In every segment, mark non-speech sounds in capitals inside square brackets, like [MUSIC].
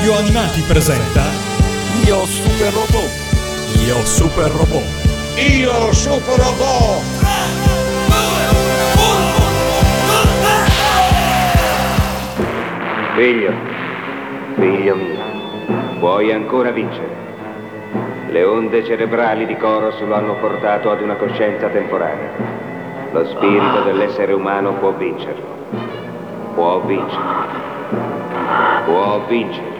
Radio Animati presenta Io Super Robot Io Super Robot Io Super Robot Figlio, figlio mio, puoi ancora vincere. Le onde cerebrali di Coros lo hanno portato ad una coscienza temporanea. Lo spirito dell'essere umano può vincerlo. Può vincere. Può vincere.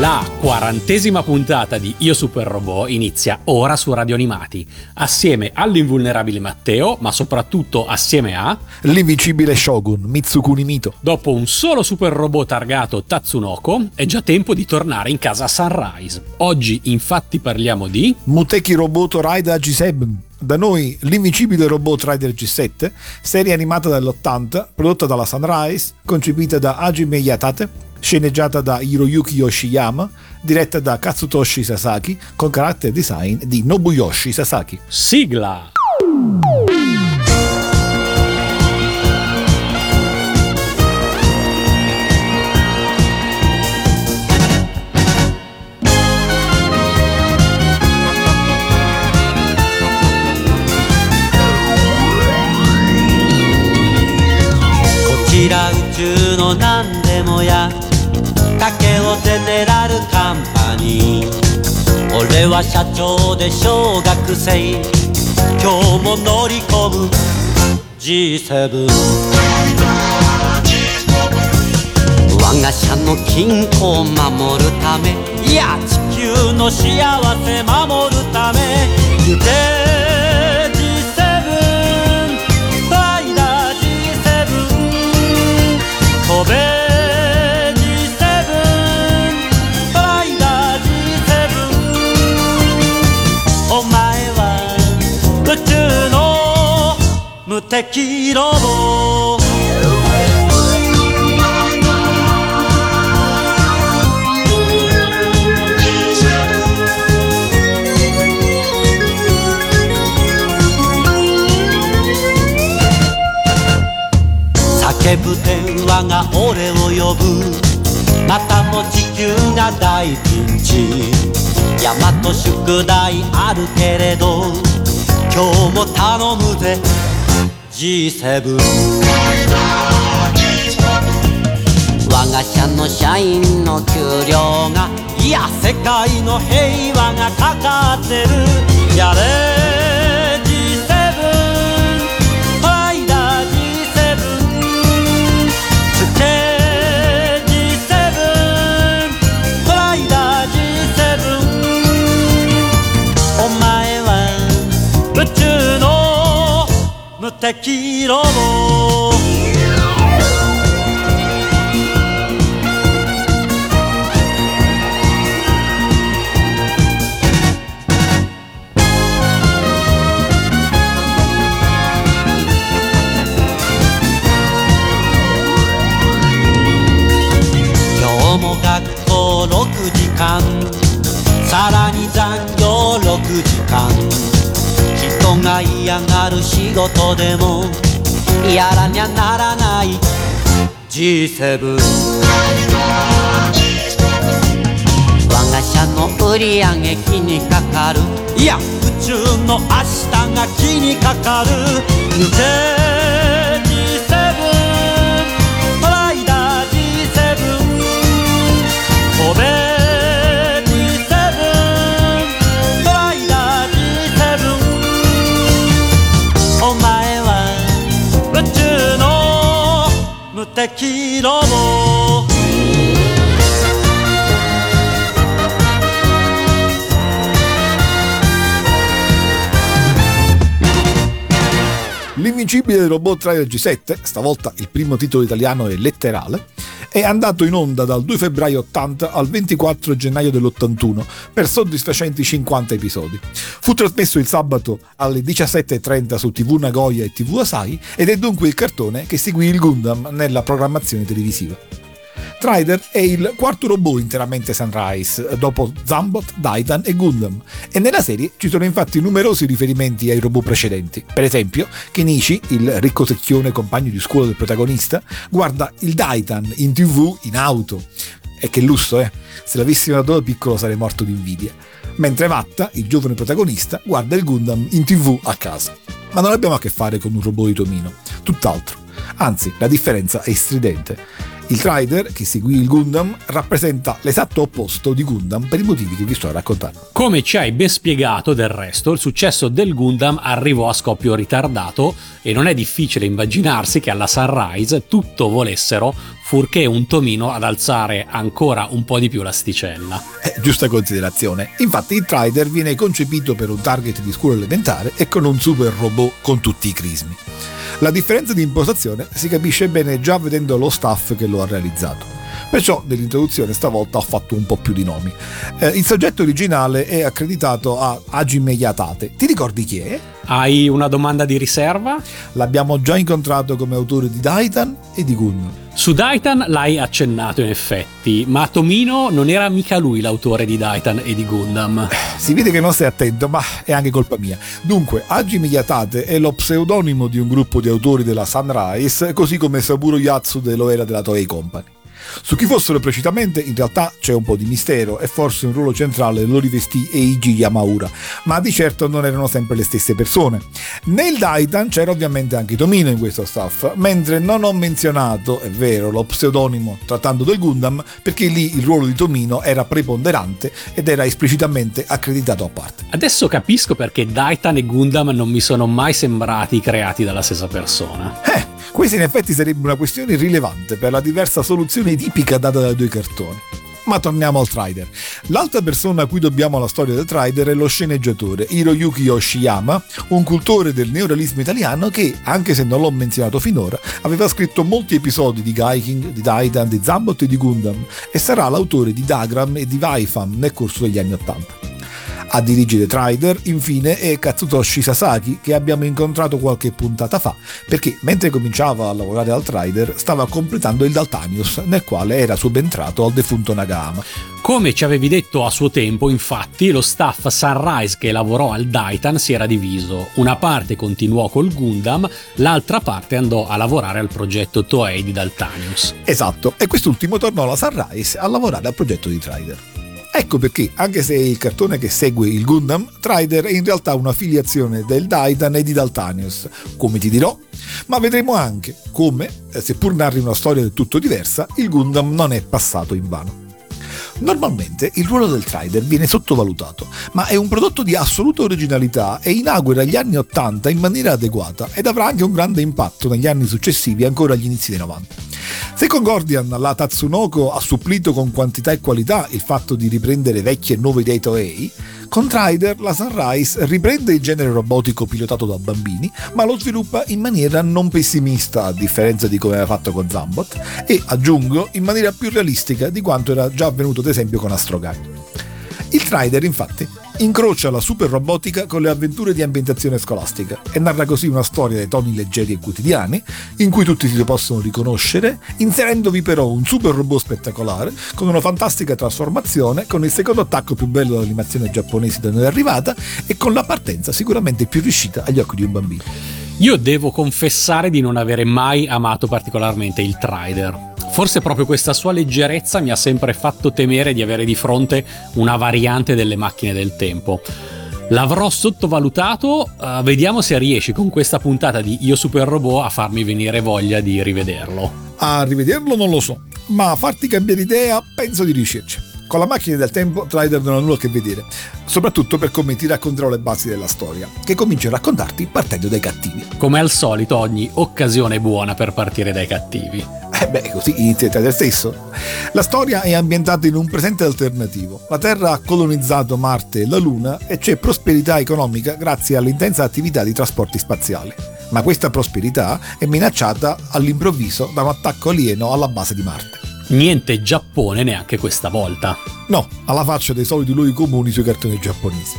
La quarantesima puntata di Io Super Robot inizia ora su Radio Animati, assieme all'invulnerabile Matteo, ma soprattutto assieme a... L'invincibile Shogun, Mitsukuni Mito. Dopo un solo super robot targato Tatsunoko, è già tempo di tornare in casa Sunrise. Oggi infatti parliamo di... Muteki Roboto Rider G7. Da noi l'invincibile robot Rider G7, serie animata dell'80, prodotta dalla Sunrise, concepita da Hajime Yatate, sceneggiata da Hiroyuki Yoshiyama, diretta da Katsutoshi Sasaki, con character design di Nobuyoshi Sasaki. Sigla! "何でもや。竹をゼネラルカンパニー。俺は社長で小学生。今日も乗り込む。G7 我が社の均衡を守るため。いや地球の幸せ守るため。行無敵ロボ叫ぶ電話が俺を呼ぶ。またも地球が大ピンチ。山と宿題あるけれど今日も頼むぜ。G7 我が社の社員の給料がいや世界の平和がかかってる。やれ。敵ロボ今日も学校6時間。さらに残業6時間。人が嫌がる仕事でもやらにゃならない。G7 我が社の売り上げ気にかかる。いや宇宙の明日が気にかかる。抜け敵ロボL'invincibile robot Rider G7, stavolta il primo titolo italiano è letterale, è andato in onda dal 2 febbraio 80 al 24 gennaio dell'81 per soddisfacenti 50 episodi. Fu trasmesso il sabato alle 17.30 su TV Nagoya e TV Asai ed è dunque il cartone che seguì il Gundam nella programmazione televisiva. Trider è il quarto robot interamente Sunrise, dopo Zambot, Daitan e Gundam, e nella serie ci sono infatti numerosi riferimenti ai robot precedenti. Per esempio, Kenichi, il ricco secchione compagno di scuola del protagonista, guarda il Daitan in tv in auto. E che lusso, eh! Se l'avessi notato da piccolo sarei morto di invidia. Mentre Vatta, il giovane protagonista, guarda il Gundam in tv a casa. Ma non abbiamo a che fare con un robot di Tomino, tutt'altro. Anzi, la differenza è stridente. Il Trider, che seguì il Gundam, rappresenta l'esatto opposto di Gundam per i motivi che vi sto a raccontare. Come ci hai ben spiegato del resto, il successo del Gundam arrivò a scoppio ritardato e non è difficile immaginarsi che alla Sunrise tutto volessero furché un Tomino ad alzare ancora un po' di più l'asticella. Eh, giusta considerazione. Infatti il Trider viene concepito per un target di scuola elementare e con un super robot con tutti i crismi. La differenza di impostazione si capisce bene già vedendo lo staff che lo ha realizzato. Perciò nell'introduzione stavolta ho fatto un po' più di nomi. Eh, il soggetto originale è accreditato a Hajime Yatate. Ti ricordi chi è? Hai una domanda di riserva? L'abbiamo già incontrato come autore di Daitan e di Gun. Su Daitan l'hai accennato in effetti, ma Tomino non era mica lui l'autore di Daitan e di Gundam. Si vede che non stai attento, ma è anche colpa mia. Dunque, Hajime Yatate è lo pseudonimo di un gruppo di autori della Sunrise, così come Saburo Yatsude lo era della Toei Company. Su chi fossero precisamente in realtà c'è un po' di mistero e forse un ruolo centrale lo rivestì Eiji Yamaura, ma di certo non erano sempre le stesse persone. Nel Daitan c'era ovviamente anche Tomino in questo staff, mentre non ho menzionato, è vero, lo pseudonimo trattando del Gundam perché lì il ruolo di Tomino era preponderante ed era esplicitamente accreditato a parte. Adesso capisco perché Daitan e Gundam non mi sono mai sembrati creati dalla stessa persona. Eh, questa in effetti sarebbe una questione rilevante per la diversa soluzione tipica data dai due cartoni. Ma torniamo al Trider. L'altra persona a cui dobbiamo la storia del Trider è lo sceneggiatore Hiroyuki Yoshiyama, un cultore del neorealismo italiano che, anche se non l'ho menzionato finora, aveva scritto molti episodi di Gaiking, di Daitan, di Zambot e di Gundam e sarà l'autore di Dagram e di Vaifam nel corso degli anni Ottanta. A dirigere Trider, infine, è Katsutoshi Sasaki, che abbiamo incontrato qualche puntata fa, perché mentre cominciava a lavorare al Trider stava completando il Daltanius, nel quale era subentrato al defunto Nagama. Come ci avevi detto a suo tempo, infatti, lo staff Sunrise che lavorò al Daitan si era diviso. Una parte continuò col Gundam, l'altra parte andò a lavorare al progetto Toei di Daltanius. Esatto, e quest'ultimo tornò alla Sunrise a lavorare al progetto di Trider. Ecco perché, anche se è il cartone che segue il Gundam, Trider è in realtà una filiazione del Daitan e di Daltanius, come ti dirò, ma vedremo anche come, eh, seppur narri una storia del tutto diversa, il Gundam non è passato in vano. Normalmente il ruolo del Trider viene sottovalutato, ma è un prodotto di assoluta originalità e inaugura gli anni 80 in maniera adeguata ed avrà anche un grande impatto negli anni successivi ancora agli inizi dei 90. Se con Gordian la Tatsunoko ha supplito con quantità e qualità il fatto di riprendere vecchie e nuove idee Toei, con Trider la Sunrise riprende il genere robotico pilotato da bambini, ma lo sviluppa in maniera non pessimista, a differenza di come aveva fatto con Zambot, e aggiungo in maniera più realistica di quanto era già avvenuto ad esempio con Astrogai. Il Trider, infatti, incrocia la super robotica con le avventure di ambientazione scolastica e narra così una storia dai toni leggeri e quotidiani, in cui tutti si possono riconoscere, inserendovi però un super robot spettacolare, con una fantastica trasformazione, con il secondo attacco più bello dell'animazione giapponese da noi arrivata e con la partenza sicuramente più riuscita agli occhi di un bambino. Io devo confessare di non avere mai amato particolarmente il Trider. Forse proprio questa sua leggerezza mi ha sempre fatto temere di avere di fronte una variante delle macchine del tempo. L'avrò sottovalutato, uh, vediamo se riesci con questa puntata di Io Super Robot a farmi venire voglia di rivederlo. A rivederlo non lo so, ma a farti cambiare idea penso di riuscirci. Con la macchina del tempo Trider non ha nulla a che vedere, soprattutto per come ti racconterò le basi della storia, che comincio a raccontarti partendo dai cattivi. Come al solito, ogni occasione è buona per partire dai cattivi. Eh beh, così inizia il Trider stesso. La storia è ambientata in un presente alternativo. La Terra ha colonizzato Marte e la Luna e c'è prosperità economica grazie all'intensa attività di trasporti spaziali. Ma questa prosperità è minacciata all'improvviso da un attacco alieno alla base di Marte. Niente Giappone neanche questa volta. No, alla faccia dei soliti luoghi comuni sui cartoni giapponesi.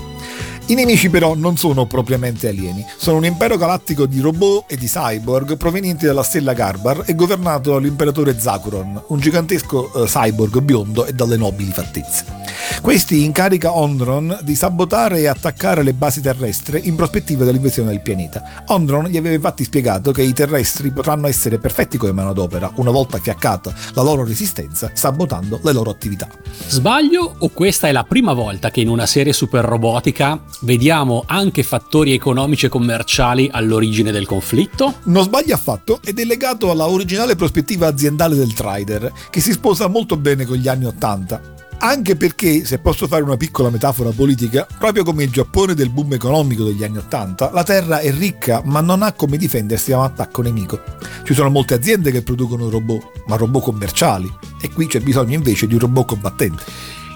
I nemici però non sono propriamente alieni, sono un impero galattico di robot e di cyborg provenienti dalla stella Garbar e governato dall'imperatore Zakuron, un gigantesco uh, cyborg biondo e dalle nobili fattezze. Questi incarica Ondron di sabotare e attaccare le basi terrestri in prospettiva dell'invasione del pianeta. Ondron gli aveva infatti spiegato che i terrestri potranno essere perfetti come manodopera una volta fiaccata la loro resistenza, sabotando le loro attività. Sbaglio o questa è la prima volta che in una serie super robotica vediamo anche fattori economici e commerciali all'origine del conflitto? Non sbaglia affatto ed è legato alla originale prospettiva aziendale del trader, che si sposa molto bene con gli anni Ottanta. Anche perché, se posso fare una piccola metafora politica, proprio come il Giappone del boom economico degli anni Ottanta, la Terra è ricca ma non ha come difendersi da un attacco nemico. Ci sono molte aziende che producono robot, ma robot commerciali, e qui c'è bisogno invece di un robot combattente.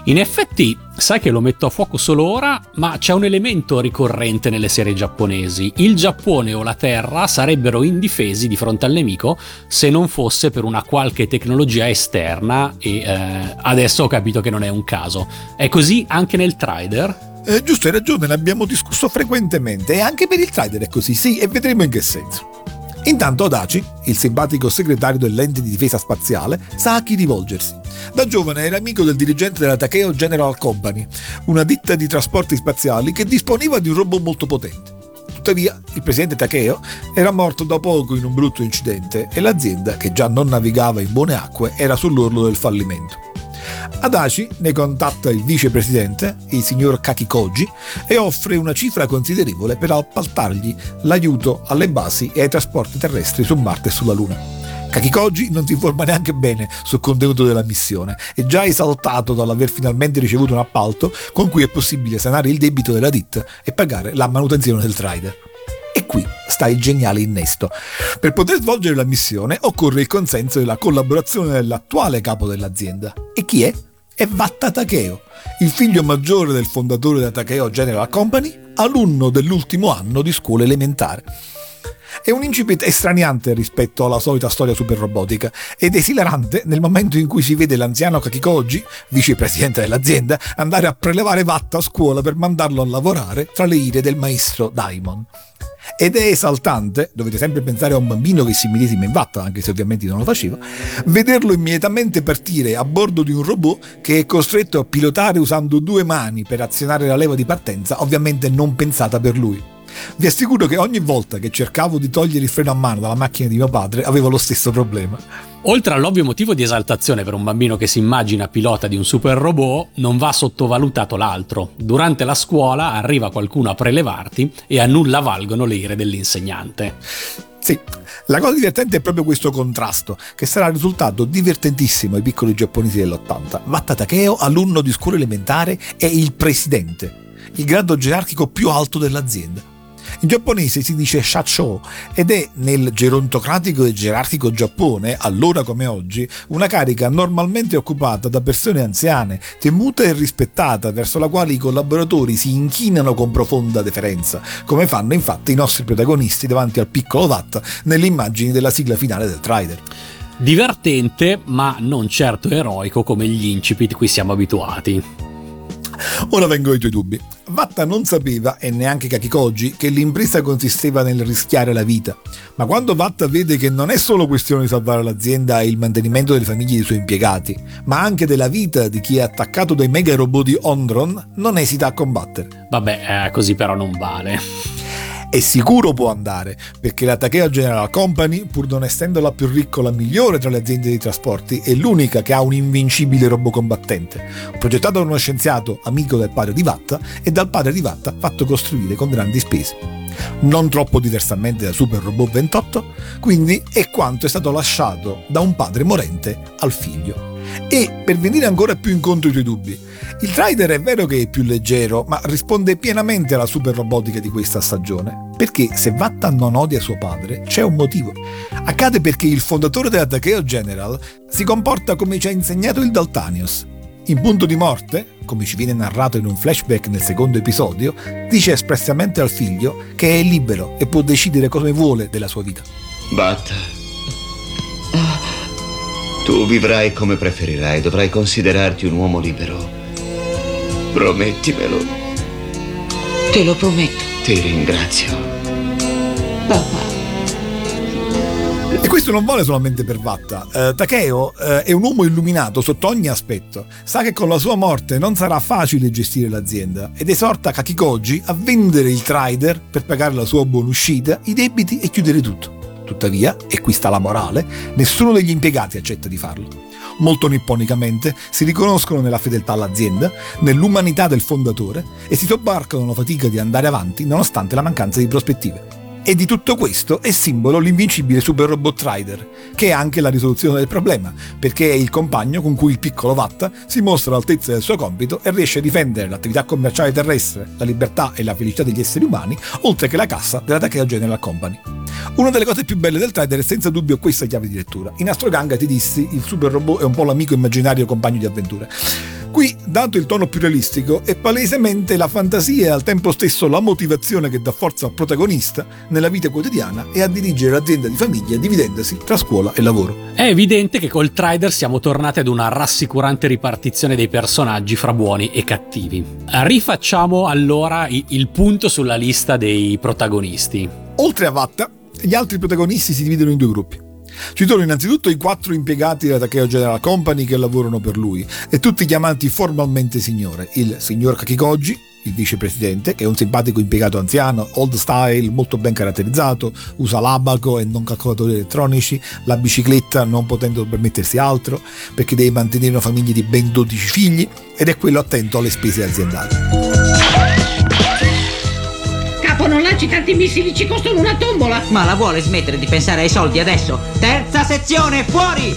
In effetti, sai che lo metto a fuoco solo ora, ma c'è un elemento ricorrente nelle serie giapponesi. Il Giappone o la Terra sarebbero indifesi di fronte al nemico se non fosse per una qualche tecnologia esterna e eh, adesso ho capito che non è un caso. È così anche nel Trider? Eh, giusto, hai ragione, ne abbiamo discusso frequentemente e anche per il Trider è così, sì, e vedremo in che senso. Intanto Adachi, il simpatico segretario dell'ente di difesa spaziale, sa a chi rivolgersi. Da giovane era amico del dirigente della Takeo General Company, una ditta di trasporti spaziali che disponeva di un robot molto potente. Tuttavia, il presidente Takeo era morto da poco in un brutto incidente e l'azienda, che già non navigava in buone acque, era sull'orlo del fallimento. Adachi ne contatta il vicepresidente, il signor Kakikoji, e offre una cifra considerevole per appaltargli l'aiuto alle basi e ai trasporti terrestri su Marte e sulla Luna. Kakikoji non si informa neanche bene sul contenuto della missione, è già esaltato dall'aver finalmente ricevuto un appalto con cui è possibile sanare il debito della ditta e pagare la manutenzione del trader. Qui sta il geniale innesto. Per poter svolgere la missione occorre il consenso e la collaborazione dell'attuale capo dell'azienda. E chi è? È Vatta Takeo, il figlio maggiore del fondatore della Takeo General Company, alunno dell'ultimo anno di scuola elementare. È un incipit estraniante rispetto alla solita storia super robotica ed esilarante nel momento in cui si vede l'anziano Kakikoji, vicepresidente dell'azienda, andare a prelevare Vatta a scuola per mandarlo a lavorare tra le ire del maestro Daimon. Ed è esaltante, dovete sempre pensare a un bambino che si medesima in vatta, anche se ovviamente non lo faceva, vederlo immediatamente partire a bordo di un robot che è costretto a pilotare usando due mani per azionare la leva di partenza, ovviamente non pensata per lui. Vi assicuro che ogni volta che cercavo di togliere il freno a mano dalla macchina di mio padre avevo lo stesso problema. Oltre all'ovvio motivo di esaltazione per un bambino che si immagina pilota di un super robot, non va sottovalutato l'altro. Durante la scuola arriva qualcuno a prelevarti e a nulla valgono le ire dell'insegnante. Sì, la cosa divertente è proprio questo contrasto, che sarà risultato divertentissimo ai piccoli giapponesi dell'80. Watta Takeo, alunno di scuola elementare, è il presidente, il grado gerarchico più alto dell'azienda. In giapponese si dice shacho ed è nel gerontocratico e gerarchico Giappone, allora come oggi, una carica normalmente occupata da persone anziane, temuta e rispettata, verso la quale i collaboratori si inchinano con profonda deferenza, come fanno infatti i nostri protagonisti davanti al piccolo Vatta nelle immagini della sigla finale del Trider. Divertente, ma non certo eroico come gli incipit cui siamo abituati. Ora vengo ai tuoi dubbi. Vatta non sapeva, e neanche Kakikoji, che l'impresa consisteva nel rischiare la vita. Ma quando Vatta vede che non è solo questione di salvare l'azienda e il mantenimento delle famiglie dei suoi impiegati, ma anche della vita di chi è attaccato dai mega robot di Ondron, non esita a combattere. Vabbè, eh, così però non vale e sicuro può andare, perché la Takeo General Company, pur non essendo la più ricca o la migliore tra le aziende di trasporti, è l'unica che ha un invincibile robot combattente, progettato da uno scienziato amico del padre di Vatta e dal padre di Vatta fatto costruire con grandi spese. Non troppo diversamente da Super Robot 28, quindi è quanto è stato lasciato da un padre morente al figlio. E per venire ancora più incontro ai tuoi dubbi, il Trider è vero che è più leggero, ma risponde pienamente alla super robotica di questa stagione. Perché se Vatta non odia suo padre, c'è un motivo. Accade perché il fondatore della Takeo General si comporta come ci ha insegnato il Daltanius. In punto di morte, come ci viene narrato in un flashback nel secondo episodio, dice espressamente al figlio che è libero e può decidere come vuole della sua vita. Vatta. Tu vivrai come preferirai, dovrai considerarti un uomo libero. Promettimelo. Te lo prometto, Ti ringrazio. papà. E questo non vale solamente per Vatta. Eh, Takeo eh, è un uomo illuminato sotto ogni aspetto. Sa che con la sua morte non sarà facile gestire l'azienda ed esorta Kakikoji a vendere il trader per pagare la sua buona uscita, i debiti e chiudere tutto. Tuttavia, e qui sta la morale, nessuno degli impiegati accetta di farlo. Molto nipponicamente si riconoscono nella fedeltà all'azienda, nell'umanità del fondatore e si sobbarcano la fatica di andare avanti nonostante la mancanza di prospettive. E di tutto questo è simbolo l'invincibile Super Robot Rider, che è anche la risoluzione del problema, perché è il compagno con cui il piccolo Vatta si mostra all'altezza del suo compito e riesce a difendere l'attività commerciale terrestre, la libertà e la felicità degli esseri umani, oltre che la cassa della Takeo General Company. Una delle cose più belle del Rider è senza dubbio questa chiave di lettura. In Astro Ganga ti dissi, il super robot è un po' l'amico immaginario compagno di avventure. Qui, dato il tono più realistico, è palesemente la fantasia e al tempo stesso la motivazione che dà forza al protagonista nella vita quotidiana e a dirigere l'azienda di famiglia dividendosi tra scuola e lavoro. È evidente che col Trider siamo tornati ad una rassicurante ripartizione dei personaggi fra buoni e cattivi. Rifacciamo allora il punto sulla lista dei protagonisti. Oltre a Vatta, gli altri protagonisti si dividono in due gruppi. Ci sono innanzitutto i quattro impiegati della Takeo General Company che lavorano per lui e tutti chiamati formalmente signore. Il signor Kakikoji, il vicepresidente, che è un simpatico impiegato anziano, old style, molto ben caratterizzato, usa l'abaco e non calcolatori elettronici, la bicicletta non potendo permettersi altro perché deve mantenere una famiglia di ben 12 figli ed è quello attento alle spese aziendali. Lanci tanti missili, ci costano una tombola. Ma la vuole smettere di pensare ai soldi adesso? Terza sezione, fuori!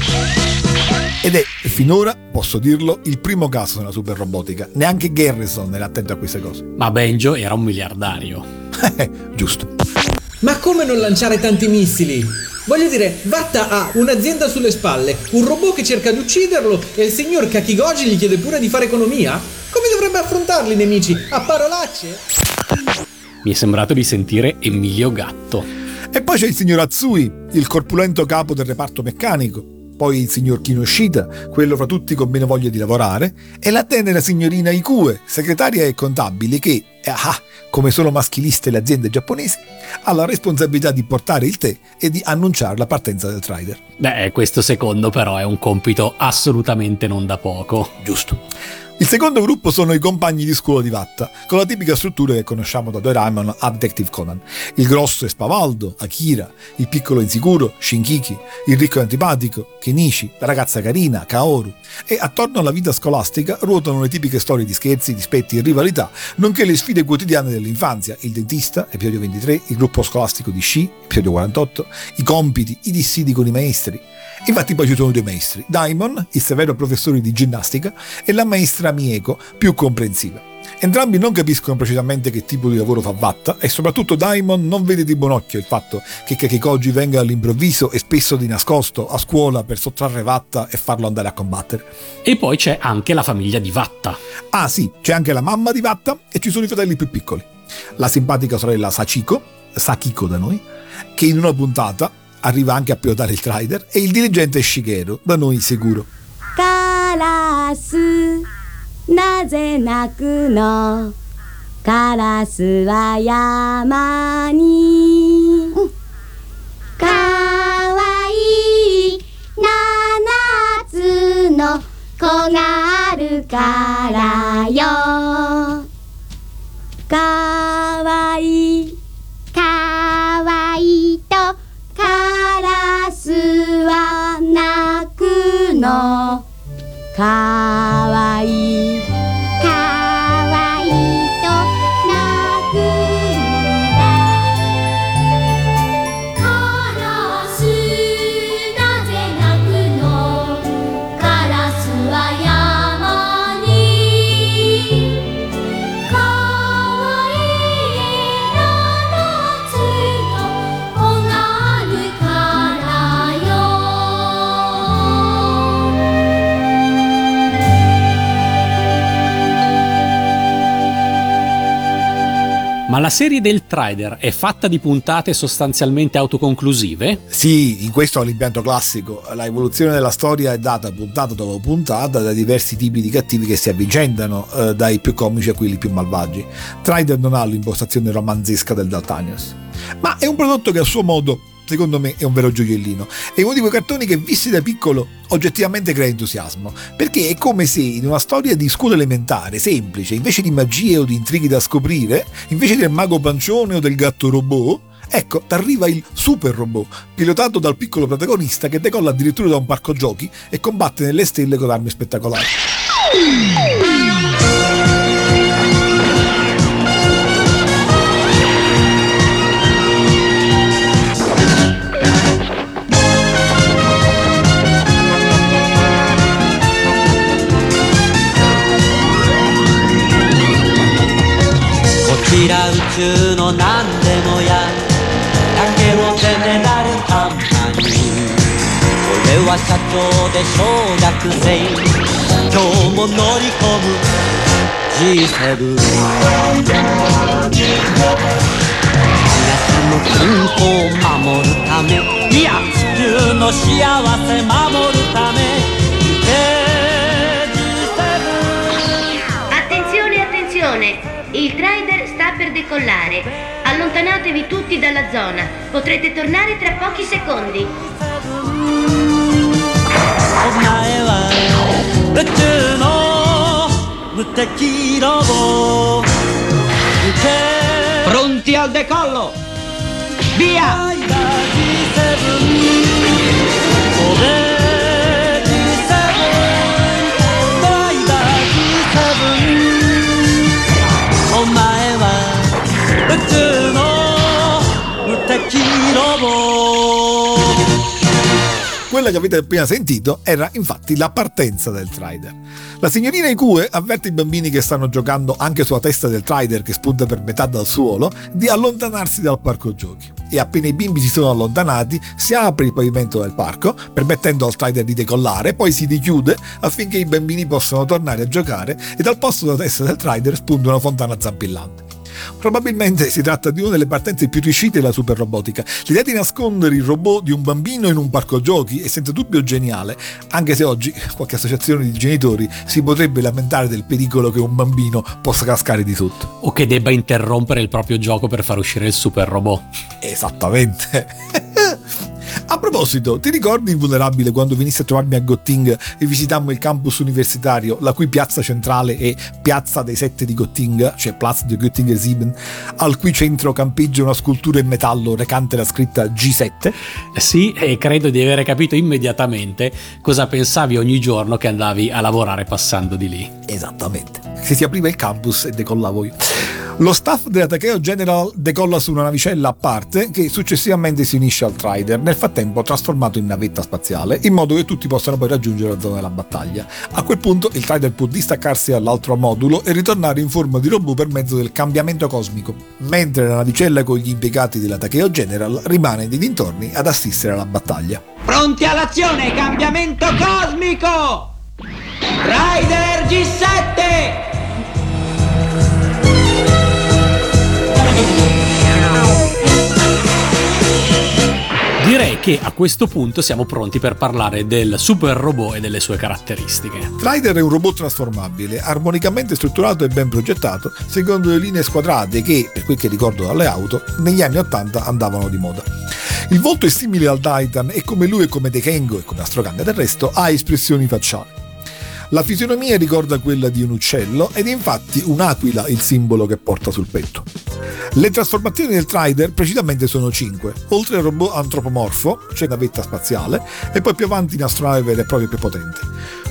Ed è finora, posso dirlo, il primo caso nella super robotica. Neanche Garrison era attento a queste cose. Ma Benjo era un miliardario. [LAUGHS] Giusto. Ma come non lanciare tanti missili? Voglio dire, Vatta ha un'azienda sulle spalle, un robot che cerca di ucciderlo e il signor Kakigoji gli chiede pure di fare economia? Come dovrebbe affrontarli i nemici? A parolacce? Mi è sembrato di sentire Emilio Gatto. E poi c'è il signor Atsui, il corpulento capo del reparto meccanico. Poi il signor Kinoshita, quello fra tutti con meno voglia di lavorare, e la tenera signorina Ikue, segretaria e contabile che, ah, come sono maschiliste le aziende giapponesi, ha la responsabilità di portare il tè e di annunciare la partenza del trader. Beh, questo secondo però è un compito assolutamente non da poco. Giusto. Il secondo gruppo sono i compagni di scuola di Vatta, con la tipica struttura che conosciamo da Doraemon a Detective Conan. Il grosso è Spavaldo, Akira, il piccolo insicuro, Shinkiki, il ricco e antipatico, Kenichi, la ragazza carina, Kaoru. E attorno alla vita scolastica ruotano le tipiche storie di scherzi, dispetti e rivalità, nonché le sfide quotidiane dell'infanzia, il dentista, episodio 23, il gruppo scolastico di sci, episodio 48, i compiti, i dissidi con i maestri. Infatti poi ci sono due maestri, Daimon, il severo professore di ginnastica, e la maestra Ramieco più comprensiva. Entrambi non capiscono precisamente che tipo di lavoro fa Vatta e soprattutto Daimon non vede di buon occhio il fatto che Kakikoji venga all'improvviso e spesso di nascosto a scuola per sottrarre Vatta e farlo andare a combattere. E poi c'è anche la famiglia di Vatta. Ah sì, c'è anche la mamma di Vatta e ci sono i fratelli più piccoli. La simpatica sorella Sachiko, Sakiko da noi, che in una puntata arriva anche a pilotare il Trider e il dirigente Shigeru, da noi sicuro. Kalasu. なぜ泣くの？カラスは山に、かわいい七つの子があるからよ。かわいい。かわいいとカラスは泣くの。かわいい La serie del Trider è fatta di puntate sostanzialmente autoconclusive? Sì, in questo è l'impianto classico. La evoluzione della storia è data puntata dopo puntata da diversi tipi di cattivi che si avvicendano, eh, dai più comici a quelli più malvagi. Trider non ha l'impostazione romanzesca del Daltanius, ma è un prodotto che a suo modo secondo me è un vero gioiellino. È uno di quei cartoni che, visti da piccolo, oggettivamente crea entusiasmo. Perché è come se in una storia di scuola elementare, semplice, invece di magie o di intrighi da scoprire, invece del mago pancione o del gatto robot, Ecco, t'arriva il super robot, pilotato dal piccolo protagonista che decolla addirittura da un parco giochi e combatte nelle stelle con armi spettacolari. Kira 宇宙の何でもや。竹をゼネラルカンパニー俺は社長で小学生今日も乗り込む。G7 東の均衡を守るため。いや地球の幸せ守るため。decollare. Allontanatevi tutti dalla zona, potrete tornare tra pochi secondi. Pronti al decollo! Via! Quella che avete appena sentito era infatti la partenza del Trider. La signorina Ikue avverte i bambini che stanno giocando anche sulla testa del Trider che spunta per metà dal suolo di allontanarsi dal parco giochi. E appena i bimbi si sono allontanati, si apre il pavimento del parco, permettendo al Trider di decollare, poi si richiude affinché i bambini possano tornare a giocare e dal posto della testa del Trider spunta una fontana zampillante. Probabilmente si tratta di una delle partenze più riuscite della super robotica. L'idea di nascondere il robot di un bambino in un parco giochi è senza dubbio geniale, anche se oggi qualche associazione di genitori si potrebbe lamentare del pericolo che un bambino possa cascare di tutto. O che debba interrompere il proprio gioco per far uscire il super robot. Esattamente. A proposito, ti ricordi invulnerabile quando venissi a trovarmi a Gotting e visitammo il campus universitario, la cui piazza centrale è Piazza dei Sette di Gotting, cioè Platz de Göttinger 7, al cui centro campeggia una scultura in metallo recante la scritta G7? Sì, e credo di aver capito immediatamente cosa pensavi ogni giorno che andavi a lavorare passando di lì. Esattamente. Se si apriva il campus e decollavo io. Lo staff della Takeo General decolla su una navicella a parte che successivamente si unisce al Trider, nel frattempo trasformato in navetta spaziale, in modo che tutti possano poi raggiungere la zona della battaglia. A quel punto il Trider può distaccarsi dall'altro modulo e ritornare in forma di robot per mezzo del cambiamento cosmico, mentre la navicella con gli impiegati della Takeo General rimane nei dintorni ad assistere alla battaglia. Pronti all'azione, cambiamento cosmico! Rider G7! Direi che a questo punto siamo pronti per parlare del super robot e delle sue caratteristiche. Trider è un robot trasformabile, armonicamente strutturato e ben progettato, secondo le linee squadrate che, per quel che ricordo dalle auto, negli anni 80 andavano di moda. Il volto è simile al Titan e come lui e come Dekengo e come Astrocanne del resto ha espressioni facciali. La fisionomia ricorda quella di un uccello ed è infatti un'aquila il simbolo che porta sul petto. Le trasformazioni del Trider precisamente sono 5. Oltre al robot antropomorfo c'è la vetta spaziale e poi più avanti in astronave vera e propria più potente.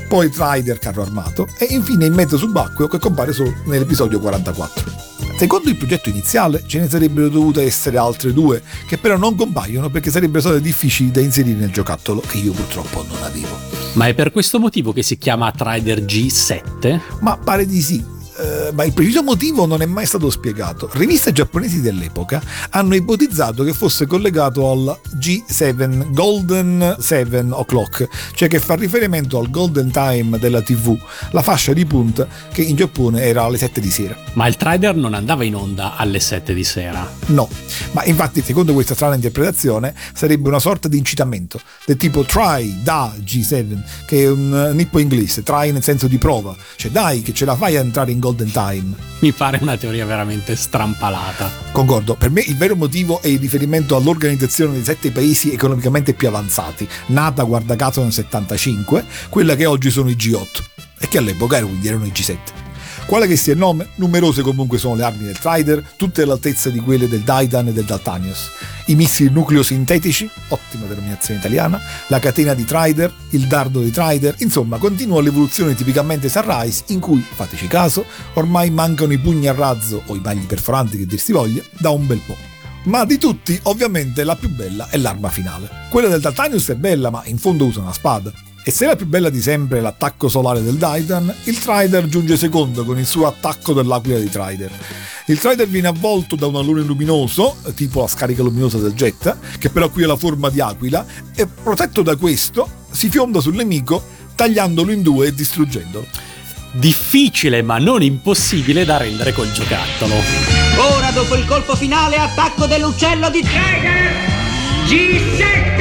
Poi Trider carro armato e infine il mezzo subacqueo che compare solo nell'episodio 44. Secondo il progetto iniziale ce ne sarebbero dovute essere altre due, che però non compaiono perché sarebbero state difficili da inserire nel giocattolo che io purtroppo non avevo. Ma è per questo motivo che si chiama Trider G7? Ma pare di sì. Eh, ma il preciso motivo non è mai stato spiegato. Riviste giapponesi dell'epoca hanno ipotizzato che fosse collegato al G7 Golden 7 O'Clock, cioè che fa riferimento al Golden Time della TV, la fascia di punta che in Giappone era alle 7 di sera. Ma il Trider non andava in onda alle 7 di sera. No, ma infatti secondo questa strana interpretazione sarebbe una sorta di incitamento, del tipo try da G7, che è un nippo inglese, try nel senso di prova, cioè dai che ce la fai a entrare in Golden Time. Mi pare una teoria veramente strampalata. Concordo, per me il vero motivo è il riferimento all'organizzazione dei sette paesi economicamente più avanzati, nata guarda caso nel 75, quella che oggi sono i G8 e che all'epoca erano i G7. Quale che sia il nome, numerose comunque sono le armi del Trider, tutte all'altezza di quelle del Daidan e del Daltanios. I missili nucleo-sintetici, ottima denominazione italiana, la catena di Trider, il dardo di Trider, insomma continua l'evoluzione tipicamente Sunrise in cui, fateci caso, ormai mancano i pugni a razzo o i bagli perforanti che dir si voglia, da un bel po'. Ma di tutti, ovviamente, la più bella è l'arma finale. Quella del Daltanius è bella, ma in fondo usa una spada. E se la più bella di sempre è l'attacco solare del Daidan, il Trider giunge secondo con il suo attacco dell'aquila di Trider. Il Trider viene avvolto da un alone luminoso, tipo la scarica luminosa del jet, che però qui ha la forma di aquila, e protetto da questo si fionda sul nemico tagliandolo in due e distruggendolo. Difficile ma non impossibile da rendere col giocattolo. Ora dopo il colpo finale attacco dell'uccello di Tiger G7!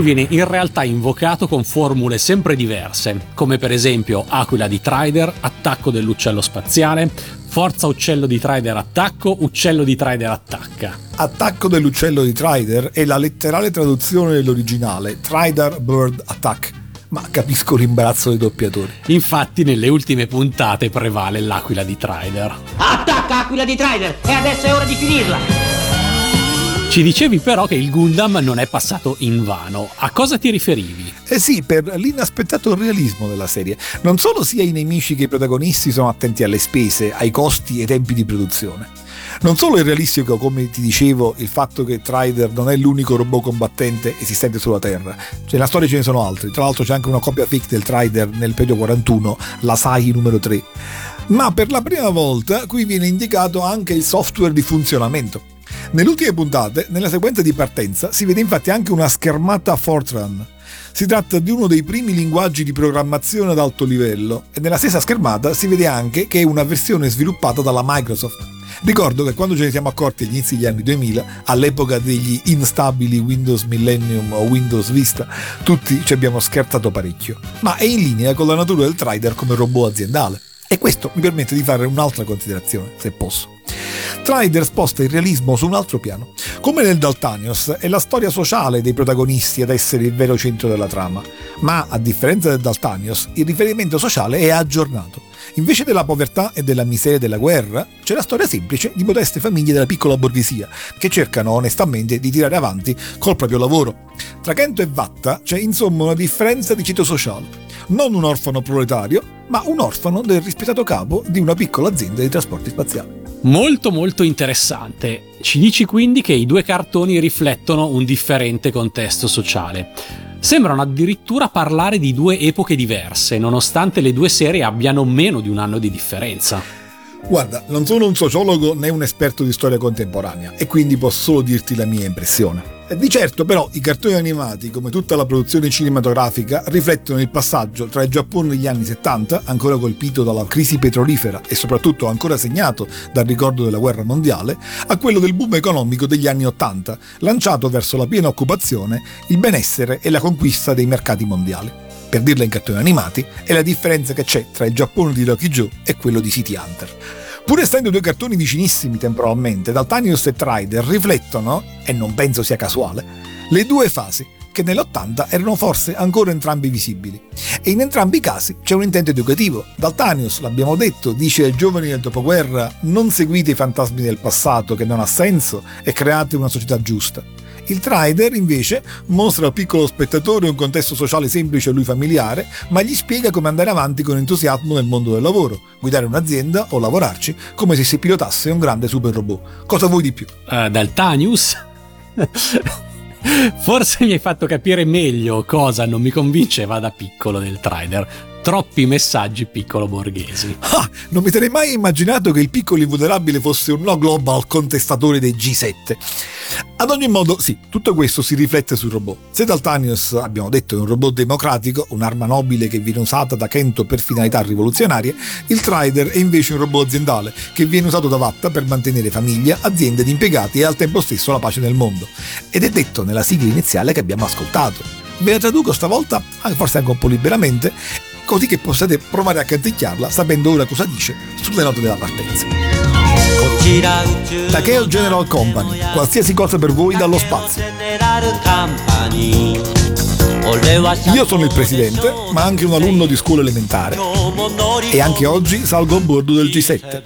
Viene in realtà invocato con formule sempre diverse, come per esempio Aquila di Trider, attacco dell'uccello spaziale, Forza uccello di Trider attacco, uccello di Trider attacca. Attacco dell'uccello di Trider è la letterale traduzione dell'originale, Trider Bird Attack. Ma capisco l'imbarazzo dei doppiatori. Infatti nelle ultime puntate prevale l'Aquila di Trider. Attacca Aquila di Trider e adesso è ora di finirla! Ci dicevi però che il Gundam non è passato in vano. A cosa ti riferivi? Eh sì, per l'inaspettato realismo della serie. Non solo sia i nemici che i protagonisti sono attenti alle spese, ai costi e ai tempi di produzione. Non solo è realistico, come ti dicevo, il fatto che Trider non è l'unico robot combattente esistente sulla Terra. Cioè, nella storia ce ne sono altri. Tra l'altro c'è anche una copia fake del Trider nel periodo 41, la SAI numero 3. Ma per la prima volta qui viene indicato anche il software di funzionamento. Nelle ultime puntate, nella sequenza di partenza, si vede infatti anche una schermata Fortran. Si tratta di uno dei primi linguaggi di programmazione ad alto livello e nella stessa schermata si vede anche che è una versione sviluppata dalla Microsoft. Ricordo che quando ce ne siamo accorti agli inizi degli anni 2000, all'epoca degli instabili Windows Millennium o Windows Vista, tutti ci abbiamo scherzato parecchio. Ma è in linea con la natura del Trider come robot aziendale. E questo mi permette di fare un'altra considerazione, se posso. Trider sposta il realismo su un altro piano. Come nel Daltanios, è la storia sociale dei protagonisti ad essere il vero centro della trama, ma a differenza del Daltanios, il riferimento sociale è aggiornato. Invece della povertà e della miseria della guerra, c'è la storia semplice di modeste famiglie della piccola borghesia, che cercano onestamente di tirare avanti col proprio lavoro. Tra Kento e Vatta c'è insomma una differenza di cito sociale. Non un orfano proletario, ma un orfano del rispettato capo di una piccola azienda di trasporti spaziali. Molto molto interessante. Ci dici quindi che i due cartoni riflettono un differente contesto sociale. Sembrano addirittura parlare di due epoche diverse, nonostante le due serie abbiano meno di un anno di differenza. Guarda, non sono un sociologo né un esperto di storia contemporanea e quindi posso solo dirti la mia impressione. Di certo però i cartoni animati, come tutta la produzione cinematografica, riflettono il passaggio tra il Giappone degli anni 70, ancora colpito dalla crisi petrolifera e soprattutto ancora segnato dal ricordo della guerra mondiale, a quello del boom economico degli anni 80, lanciato verso la piena occupazione, il benessere e la conquista dei mercati mondiali. Per dirla in cartoni animati, è la differenza che c'è tra il Giappone di Rocky Joe e quello di City Hunter. Pur essendo due cartoni vicinissimi temporalmente, Daltanius e Trider riflettono, e non penso sia casuale, le due fasi che nell'80 erano forse ancora entrambi visibili. E in entrambi i casi c'è un intento educativo. Daltanius, l'abbiamo detto, dice ai giovani del dopoguerra non seguite i fantasmi del passato che non ha senso e create una società giusta. Il Trider invece mostra al piccolo spettatore un contesto sociale semplice a lui familiare, ma gli spiega come andare avanti con entusiasmo nel mondo del lavoro, guidare un'azienda o lavorarci come se si pilotasse un grande super robot. Cosa vuoi di più? Uh, dal Tanius? [LAUGHS] Forse mi hai fatto capire meglio cosa non mi convince va da piccolo nel Trider troppi messaggi piccolo borghesi. Ah, non mi sarei mai immaginato che il piccolo invulnerabile fosse un no global contestatore dei G7. Ad ogni modo, sì, tutto questo si riflette sul robot. Se Daltanius, abbiamo detto, è un robot democratico, un'arma nobile che viene usata da Kento per finalità rivoluzionarie, il Trider è invece un robot aziendale che viene usato da Vatta per mantenere famiglia, aziende ed impiegati e al tempo stesso la pace nel mondo. Ed è detto nella sigla iniziale che abbiamo ascoltato. Ve la traduco stavolta, forse anche un po' liberamente, così che possiate provare a canticchiarla sapendo ora cosa dice sulle note della partenza. Takeo General Company, qualsiasi cosa per voi dallo spazio. Io sono il presidente, ma anche un alunno di scuola elementare e anche oggi salgo a bordo del G7.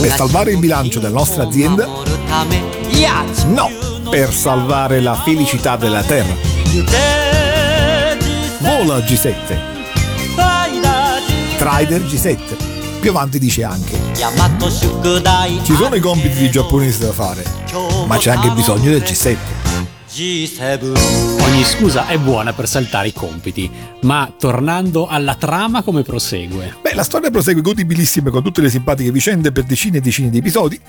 Per salvare il bilancio della nostra azienda? No, per salvare la felicità della Terra. Vola G7. Trider G7. Più avanti dice anche. Ci sono i compiti di giapponesi da fare, ma c'è anche bisogno del G7. Ogni scusa è buona per saltare i compiti, ma tornando alla trama come prosegue? Beh, la storia prosegue godibilissima con tutte le simpatiche vicende per decine e decine di episodi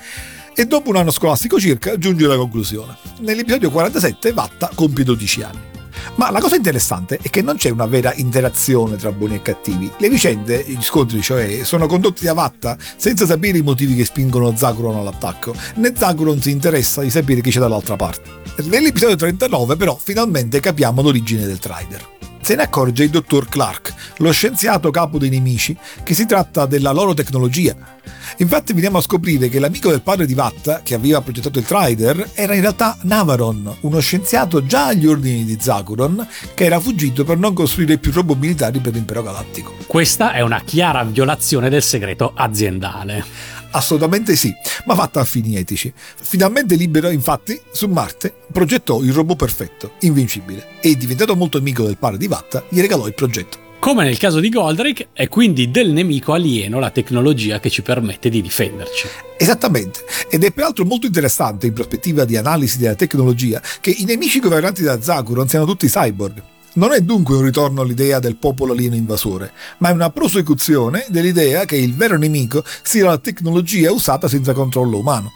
e dopo un anno scolastico circa giunge alla conclusione. Nell'episodio 47 Vatta compie 12 anni. Ma la cosa interessante è che non c'è una vera interazione tra buoni e cattivi. Le vicende, gli scontri cioè, sono condotti da Vatta senza sapere i motivi che spingono Zakuron all'attacco, né Zakuron si interessa di sapere chi c'è dall'altra parte. Nell'episodio 39 però finalmente capiamo l'origine del Trider. Se ne accorge il dottor Clark, lo scienziato capo dei nemici, che si tratta della loro tecnologia. Infatti veniamo a scoprire che l'amico del padre di Vatta, che aveva progettato il Trider, era in realtà Navaron, uno scienziato già agli ordini di Zakuron, che era fuggito per non costruire più robot militari per l'impero galattico. Questa è una chiara violazione del segreto aziendale. Assolutamente sì, ma fatta a fini etici. Finalmente libero, infatti, su Marte progettò il robot perfetto, invincibile, e diventato molto amico del padre di Vatta, gli regalò il progetto. Come nel caso di Goldrake, è quindi del nemico alieno la tecnologia che ci permette di difenderci. Esattamente, ed è peraltro molto interessante in prospettiva di analisi della tecnologia che i nemici governanti da Zakuron siano tutti cyborg. Non è dunque un ritorno all'idea del popolo alieno invasore, ma è una prosecuzione dell'idea che il vero nemico sia la tecnologia usata senza controllo umano.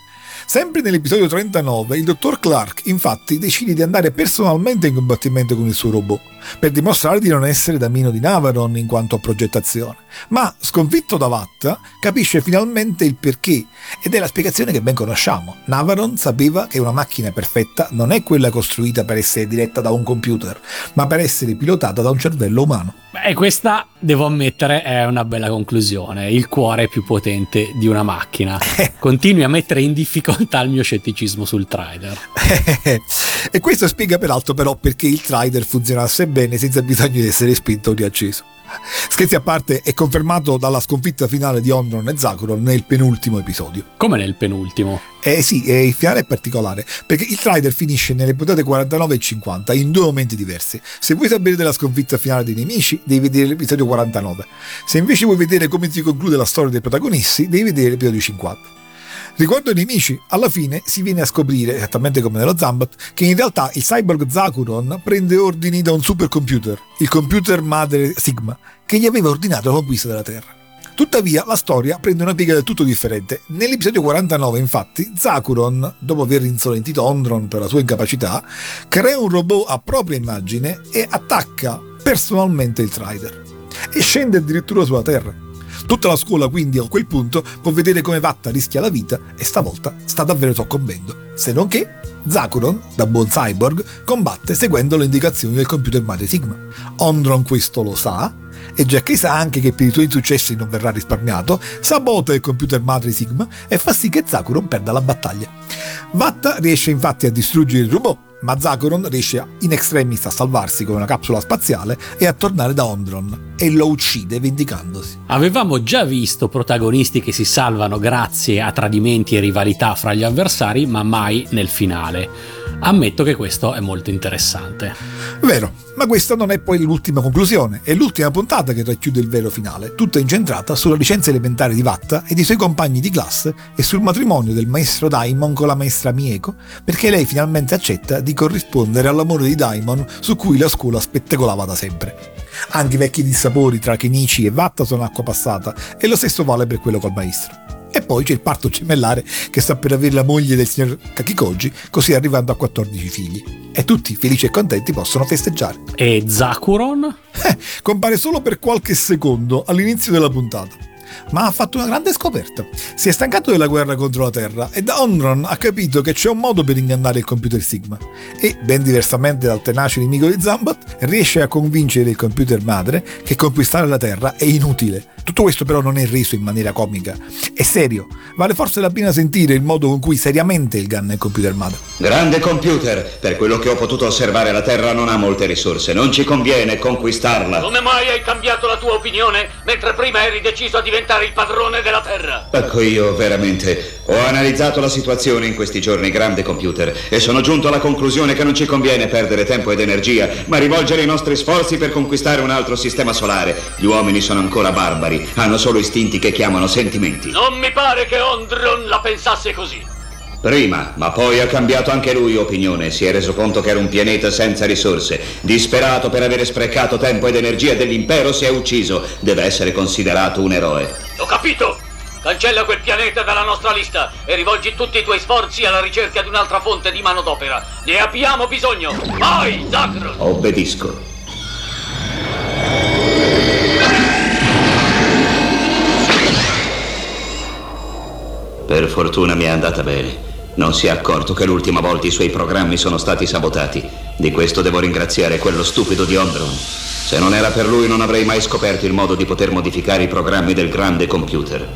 Sempre nell'episodio 39, il dottor Clark infatti decide di andare personalmente in combattimento con il suo robot, per dimostrare di non essere da meno di Navaron in quanto a progettazione. Ma, sconfitto da Vatta, capisce finalmente il perché, ed è la spiegazione che ben conosciamo. Navaron sapeva che una macchina perfetta non è quella costruita per essere diretta da un computer, ma per essere pilotata da un cervello umano. Beh, questa, devo ammettere, è una bella conclusione. Il cuore è più potente di una macchina. [LAUGHS] Continui a mettere in difficoltà il mio scetticismo sul Trider. [LAUGHS] e questo spiega peraltro però perché il Trider funzionasse bene senza bisogno di essere spinto o riacceso. Scherzi a parte, è confermato dalla sconfitta finale di Ondron e Zakuron nel penultimo episodio. Come nel penultimo? Eh sì, eh, il finale è particolare, perché il Trider finisce nelle puntate 49 e 50 in due momenti diversi. Se vuoi sapere della sconfitta finale dei nemici, devi vedere l'episodio 49. Se invece vuoi vedere come si conclude la storia dei protagonisti, devi vedere l'episodio 50. Riguardo ai nemici, alla fine si viene a scoprire, esattamente come nello Zambat, che in realtà il cyborg Zakuron prende ordini da un supercomputer, il computer madre Sigma, che gli aveva ordinato la conquista della Terra. Tuttavia, la storia prende una piega del tutto differente. Nell'episodio 49, infatti, Zakuron, dopo aver insolentito Ondron per la sua incapacità, crea un robot a propria immagine e attacca personalmente il Trider. E scende addirittura sulla Terra. Tutta la scuola quindi a quel punto può vedere come Vatta rischia la vita e stavolta sta davvero soccombendo. Se non che Zakuron, da buon cyborg, combatte seguendo le indicazioni del computer madre Sigma. Ondron questo lo sa, e che sa anche che per i suoi insuccessi non verrà risparmiato, sabota il computer madre Sigma e fa sì che Zakuron perda la battaglia. Vatta riesce infatti a distruggere il robot ma Zakoron riesce in extremis a salvarsi con una capsula spaziale e a tornare da Ondron e lo uccide vendicandosi. Avevamo già visto protagonisti che si salvano grazie a tradimenti e rivalità fra gli avversari, ma mai nel finale. Ammetto che questo è molto interessante. Vero, ma questa non è poi l'ultima conclusione, è l'ultima puntata che racchiude il vero finale, tutta incentrata sulla licenza elementare di Vatta e dei suoi compagni di classe e sul matrimonio del maestro Daimon con la maestra Mieko, perché lei finalmente accetta di corrispondere all'amore di Daimon su cui la scuola spettacolava da sempre. Anche i vecchi dissapori tra Kenichi e Vatta sono acqua passata e lo stesso vale per quello col maestro. Poi c'è il parto gemellare che sta per avere la moglie del signor Kakikoji, così arrivando a 14 figli. E tutti, felici e contenti, possono festeggiare. E Zakuron? Eh, compare solo per qualche secondo all'inizio della puntata ma ha fatto una grande scoperta. Si è stancato della guerra contro la Terra e da Onron ha capito che c'è un modo per ingannare il computer Sigma e, ben diversamente dal tenace nemico di Zambat, riesce a convincere il computer madre che conquistare la Terra è inutile. Tutto questo però non è reso in maniera comica, è serio. Vale forse la pena sentire il modo con cui seriamente il gun il computer madre. Grande computer, per quello che ho potuto osservare la Terra non ha molte risorse, non ci conviene conquistarla. Come mai hai cambiato la tua opinione mentre prima eri deciso a diventare il padrone della Terra? Ecco io veramente ho analizzato la situazione in questi giorni, grande computer, e sono giunto alla conclusione che non ci conviene perdere tempo ed energia, ma rivolgere i nostri sforzi per conquistare un altro sistema solare. Gli uomini sono ancora barbari hanno solo istinti che chiamano sentimenti. Non mi pare che Ondron la pensasse così. Prima, ma poi ha cambiato anche lui opinione, si è reso conto che era un pianeta senza risorse. Disperato per avere sprecato tempo ed energia dell'impero, si è ucciso. Deve essere considerato un eroe. Ho capito! Cancella quel pianeta dalla nostra lista e rivolgi tutti i tuoi sforzi alla ricerca di un'altra fonte di manodopera. Ne abbiamo bisogno! Vai, Zacron! Obbedisco. Per fortuna mi è andata bene. Non si è accorto che l'ultima volta i suoi programmi sono stati sabotati. Di questo devo ringraziare quello stupido di Ondron. Se non era per lui non avrei mai scoperto il modo di poter modificare i programmi del grande computer.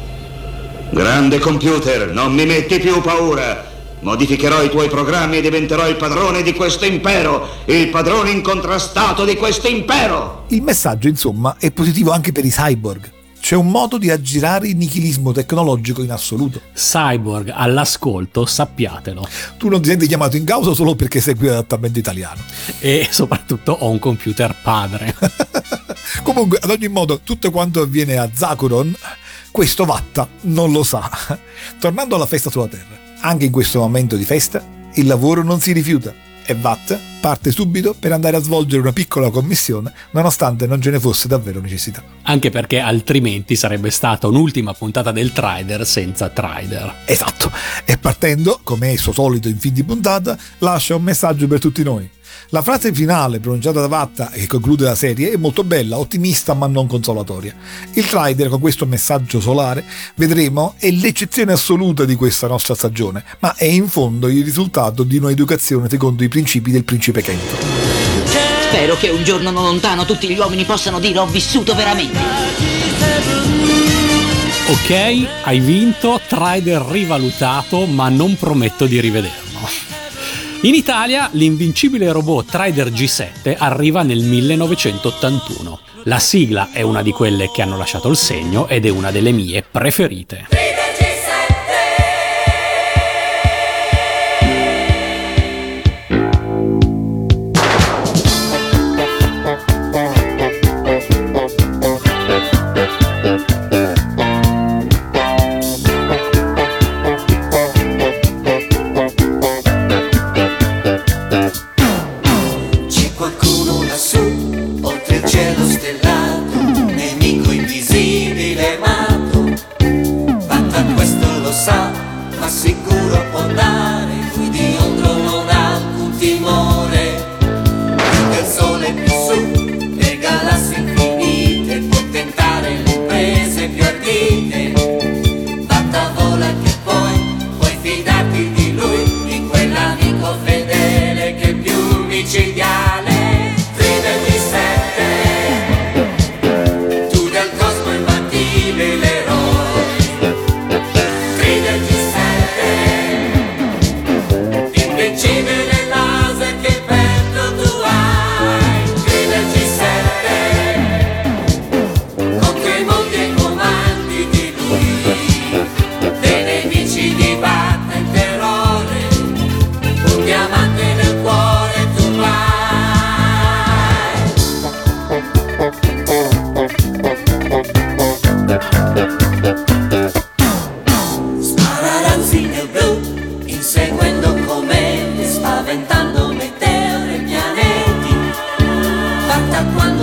Grande computer, non mi metti più paura. Modificherò i tuoi programmi e diventerò il padrone di questo impero, il padrone incontrastato di questo impero. Il messaggio, insomma, è positivo anche per i cyborg. C'è un modo di aggirare il nichilismo tecnologico in assoluto. Cyborg all'ascolto, sappiatelo. Tu non ti senti chiamato in causa solo perché segui l'adattamento italiano. E soprattutto ho un computer padre. [LAUGHS] Comunque, ad ogni modo, tutto quanto avviene a Zakuron, questo Vatta non lo sa. Tornando alla festa sulla Terra, anche in questo momento di festa, il lavoro non si rifiuta e Vatt parte subito per andare a svolgere una piccola commissione nonostante non ce ne fosse davvero necessità. Anche perché altrimenti sarebbe stata un'ultima puntata del Trider senza Trider. Esatto, e partendo, come è suo solito in fin di puntata, lascia un messaggio per tutti noi. La frase finale pronunciata da Vatta che conclude la serie è molto bella, ottimista ma non consolatoria. Il Trider con questo messaggio solare, vedremo, è l'eccezione assoluta di questa nostra stagione, ma è in fondo il risultato di un'educazione secondo i principi del principe Kento. Spero che un giorno non lontano tutti gli uomini possano dire ho vissuto veramente. Ok, hai vinto, Trider rivalutato, ma non prometto di rivederlo. In Italia l'invincibile robot Trider G7 arriva nel 1981. La sigla è una di quelle che hanno lasciato il segno ed è una delle mie preferite. Fatta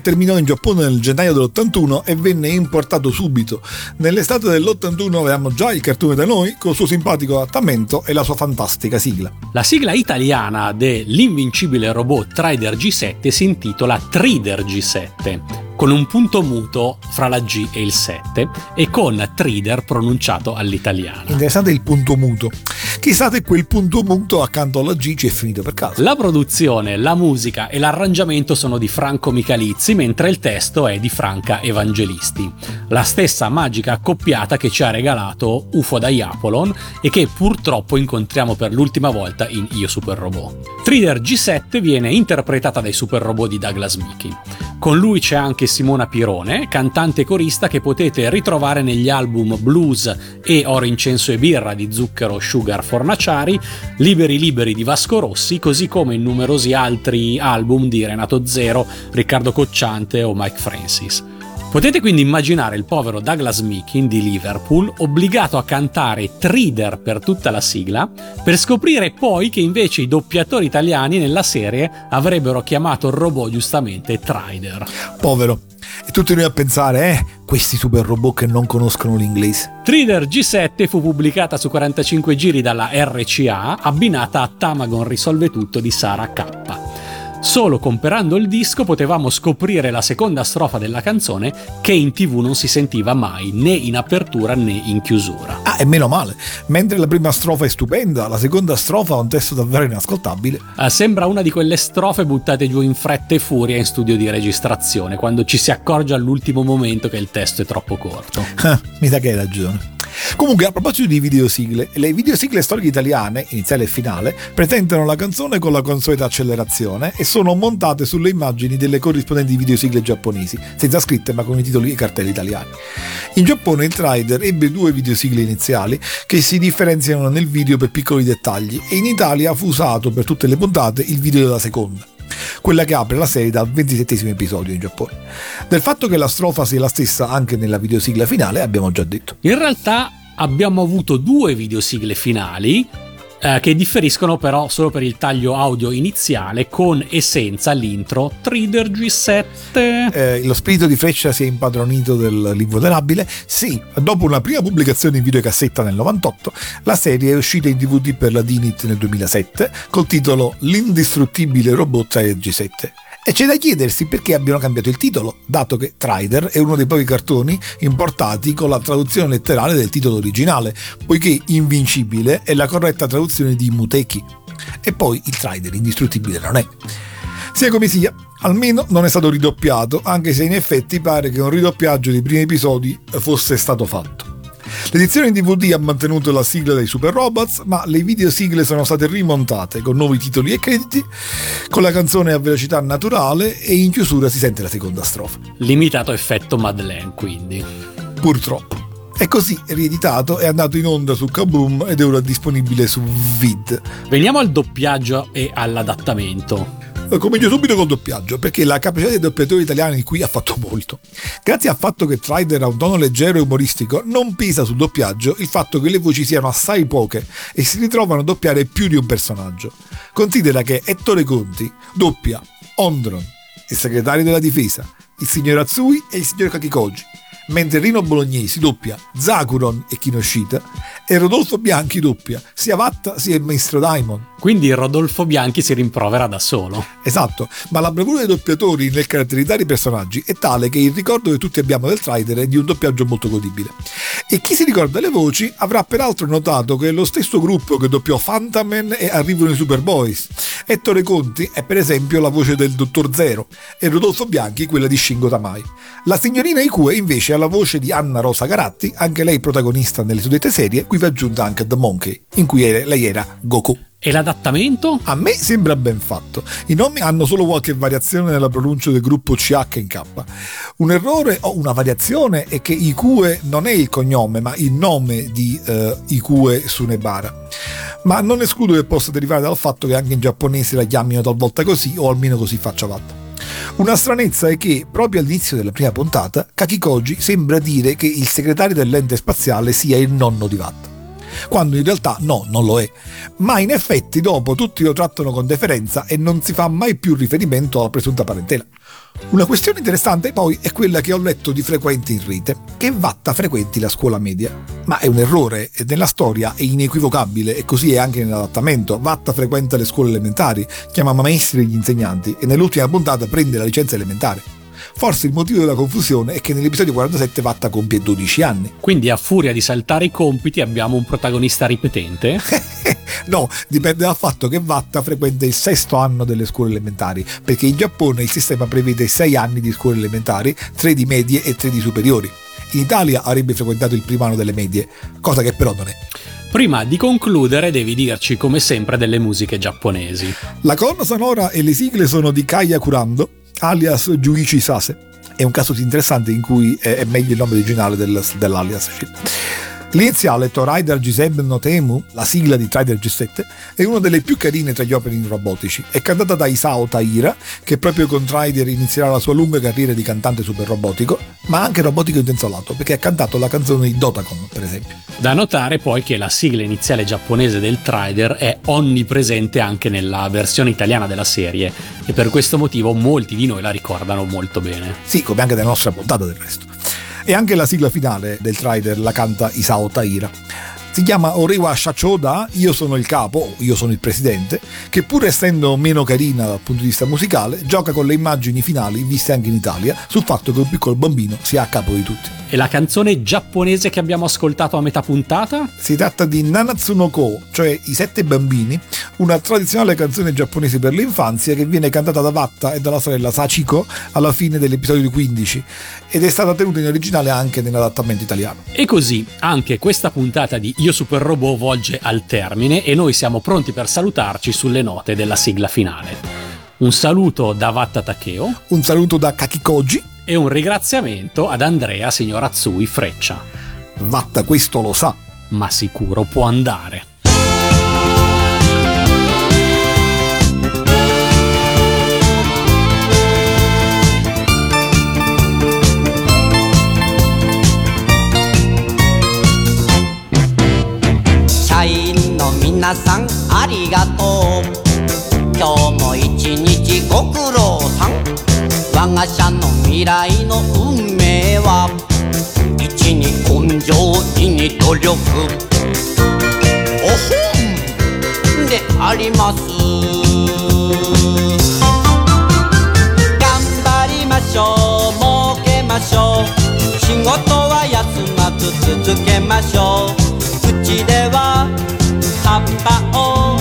Terminò in Giappone nel gennaio dell'81 e venne importato subito. Nell'estate dell'81 avevamo già il cartone da noi con il suo simpatico adattamento e la sua fantastica sigla. La sigla italiana dell'invincibile robot Trider G7 si intitola Trider G7, con un punto muto fra la G e il 7 e con Trider pronunciato all'italiana. Interessante il punto muto. Chissà se quel punto muto accanto alla G ci è finito per caso. La produzione, la musica e l'arrangiamento sono di Franco Michalizzi, mentre il testo è di Franca Evangelisti. La stessa magica accoppiata che ci ha regalato UFO da Iapolon e che purtroppo incontriamo per l'ultima volta in Io Super Robot. Trider G7 viene interpretata dai super robot di Douglas Mickey. Con lui c'è anche Simona Pirone, cantante e corista che potete ritrovare negli album Blues e Oro Incenso e Birra di Zucchero Sugar Fornaciari, Liberi Liberi di Vasco Rossi, così come in numerosi altri album di Renato Zero, Riccardo Cocciante o Mike Francis. Potete quindi immaginare il povero Douglas Meakin di Liverpool obbligato a cantare Trider per tutta la sigla, per scoprire poi che invece i doppiatori italiani nella serie avrebbero chiamato il robot giustamente Trider. Povero. E tutti noi a pensare, eh, questi super robot che non conoscono l'inglese. Trider G7 fu pubblicata su 45 giri dalla RCA, abbinata a Tamagon Risolve Tutto di Sara K. Solo comprando il disco potevamo scoprire la seconda strofa della canzone che in tv non si sentiva mai, né in apertura né in chiusura. Ah, e meno male. Mentre la prima strofa è stupenda, la seconda strofa ha un testo davvero inascoltabile. Eh, sembra una di quelle strofe buttate giù in fretta e furia in studio di registrazione, quando ci si accorge all'ultimo momento che il testo è troppo corto. Ah, mi sa che hai ragione. Comunque, a proposito di videosigle, le videosigle storiche italiane, iniziale e finale, presentano la canzone con la consueta accelerazione e sono montate sulle immagini delle corrispondenti videosigle giapponesi, senza scritte ma con i titoli e i cartelli italiani. In Giappone il Trider ebbe due videosigle iniziali che si differenziano nel video per piccoli dettagli e in Italia fu usato per tutte le puntate il video della seconda quella che apre la serie dal 27 episodio in Giappone. Del fatto che la strofa sia la stessa anche nella videosigla finale abbiamo già detto. In realtà abbiamo avuto due videosigle finali eh, che differiscono però solo per il taglio audio iniziale con e senza l'intro Trider G7. Eh, lo spirito di Freccia si è impadronito del l'invulnerabile? Sì, dopo una prima pubblicazione in videocassetta nel 98, la serie è uscita in DVD per la Dinit nel 2007 col titolo L'indistruttibile robot Trider G7. E c'è da chiedersi perché abbiano cambiato il titolo, dato che Trider è uno dei pochi cartoni importati con la traduzione letterale del titolo originale, poiché Invincibile è la corretta traduzione di Muteki. E poi il Trider indistruttibile non è. Sia come sia, almeno non è stato ridoppiato, anche se in effetti pare che un ridoppiaggio dei primi episodi fosse stato fatto. L'edizione in DVD ha mantenuto la sigla dei Super Robots, ma le videosigle sono state rimontate con nuovi titoli e crediti, con la canzone a velocità naturale e in chiusura si sente la seconda strofa. Limitato effetto Madeleine, quindi. Purtroppo. E così, rieditato, è andato in onda su Kaboom ed è ora disponibile su Vid. Veniamo al doppiaggio e all'adattamento. Comincio subito col doppiaggio, perché la capacità dei doppiatori italiani qui ha fatto molto. Grazie al fatto che Trider ha un tono leggero e umoristico, non pesa sul doppiaggio il fatto che le voci siano assai poche e si ritrovano a doppiare più di un personaggio. Considera che Ettore Conti doppia Ondron, il segretario della difesa, il signor Atsui e il signor Kakikoji, mentre Rino Bolognesi doppia Zakuron e Kinoshita e Rodolfo Bianchi doppia sia Vatta sia il maestro Daimon. Quindi Rodolfo Bianchi si rimprovera da solo. Esatto, ma la bravura dei doppiatori nel caratterizzare i personaggi è tale che il ricordo che tutti abbiamo del trailer è di un doppiaggio molto godibile. E chi si ricorda le voci avrà peraltro notato che è lo stesso gruppo che doppiò Fantaman e Arrivano i Superboys. Ettore Conti è per esempio la voce del Dottor Zero e Rodolfo Bianchi quella di Shingo Tamai. La signorina Ikue invece ha la voce di Anna Rosa Garatti, anche lei protagonista nelle suddette serie, qui va aggiunta anche The Monkey, in cui lei era Goku. E l'adattamento? A me sembra ben fatto. I nomi hanno solo qualche variazione nella pronuncia del gruppo CH in K. Un errore o una variazione è che Ikue non è il cognome, ma il nome di uh, Ikue Sunebara. Ma non escludo che possa derivare dal fatto che anche in giapponese la chiamino talvolta così, o almeno così faccia fatta. Una stranezza è che, proprio all'inizio della prima puntata, Kakikoji sembra dire che il segretario dell'ente spaziale sia il nonno di Watt quando in realtà no, non lo è. Ma in effetti dopo tutti lo trattano con deferenza e non si fa mai più riferimento alla presunta parentela. Una questione interessante poi è quella che ho letto di frequente in rete, che Vatta frequenti la scuola media. Ma è un errore, e nella storia è inequivocabile e così è anche nell'adattamento. Vatta frequenta le scuole elementari, chiama maestri gli insegnanti e nell'ultima puntata prende la licenza elementare. Forse il motivo della confusione è che nell'episodio 47 Vatta compie 12 anni. Quindi a furia di saltare i compiti abbiamo un protagonista ripetente? [LAUGHS] no, dipende dal fatto che Vatta frequenta il sesto anno delle scuole elementari, perché in Giappone il sistema prevede 6 anni di scuole elementari, 3 di medie e 3 di superiori. In Italia avrebbe frequentato il primo anno delle medie, cosa che però non è. Prima di concludere devi dirci come sempre delle musiche giapponesi. La colonna sonora e le sigle sono di Kaya Kurando, alias Juichi Sase. È un caso interessante in cui è meglio il nome originale del, dell'alias. L'iniziale Toraider Giseb no Temu, la sigla di Trider G7, è una delle più carine tra gli opening robotici. È cantata da Isao Taira, che proprio con Trider inizierà la sua lunga carriera di cantante super robotico, ma anche robotico intenzolato, perché ha cantato la canzone di Dotacon, per esempio. Da notare poi che la sigla iniziale giapponese del Trider è onnipresente anche nella versione italiana della serie e per questo motivo molti di noi la ricordano molto bene. Sì, come anche nella nostra puntata del resto. E anche la sigla finale del Trider la canta Isao Taira. Si chiama Orewa Shachoda, Io sono il capo, io sono il presidente, che pur essendo meno carina dal punto di vista musicale, gioca con le immagini finali viste anche in Italia sul fatto che un piccolo bambino sia a capo di tutti. E la canzone giapponese che abbiamo ascoltato a metà puntata? Si tratta di Nanatsuno Ko, cioè I Sette Bambini, una tradizionale canzone giapponese per l'infanzia che viene cantata da Vatta e dalla sorella Sachiko alla fine dell'episodio 15 ed è stata tenuta in originale anche nell'adattamento italiano. E così anche questa puntata di Io Super Robot volge al termine e noi siamo pronti per salutarci sulle note della sigla finale. Un saluto da Vatta Takeo. Un saluto da Kakikoji e un ringraziamento ad Andrea signor Atsui Freccia. Vatta questo lo sa. Ma sicuro può andare. Shine の皆さんありがとう。今日も一日ご苦労さん。我が社の未来の運命は一に根性二に努力。おほんであります。頑張りましょう儲けましょう。仕事は休まず続けましょう。うちでは tapa, oh.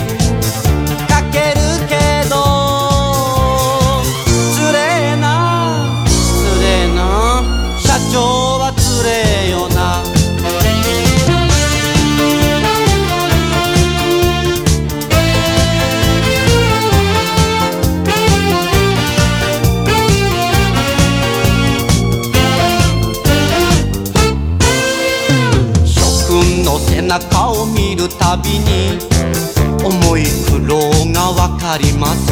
たびに重い苦労がわかります。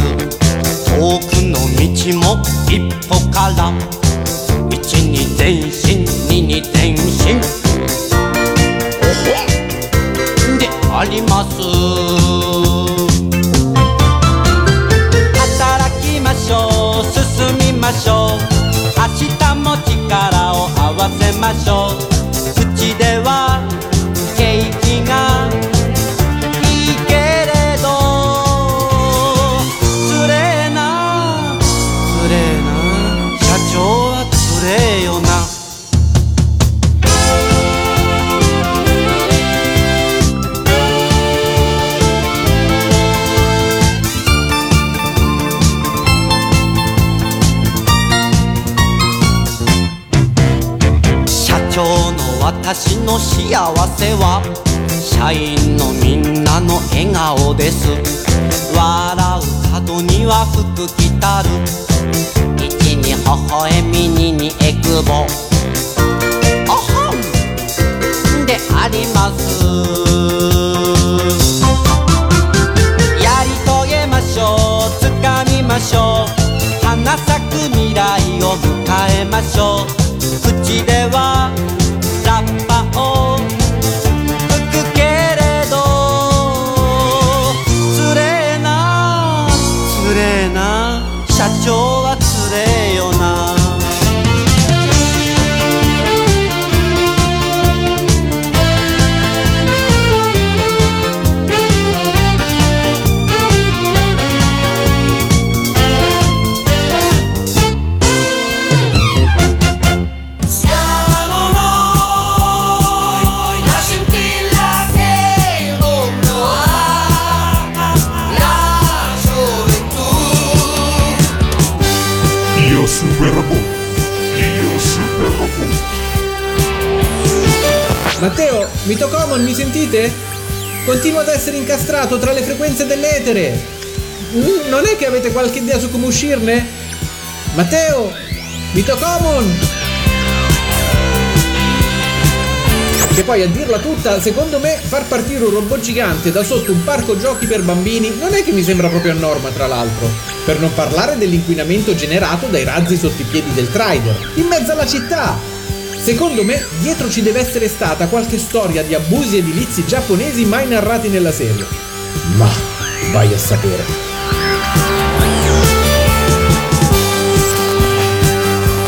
遠くの道も一歩から一に前進二に前進。であります。働きましょう進みましょう。Mitocomon, mi sentite? Continuo ad essere incastrato tra le frequenze dell'etere. Non è che avete qualche idea su come uscirne? Matteo, Mitocomon! Che poi a dirla tutta, secondo me far partire un robot gigante da sotto un parco giochi per bambini non è che mi sembra proprio a norma, tra l'altro. Per non parlare dell'inquinamento generato dai razzi sotto i piedi del Trider, in mezzo alla città. Secondo me, dietro ci deve essere stata qualche storia di abusi edilizi giapponesi mai narrati nella serie. Ma vai a sapere.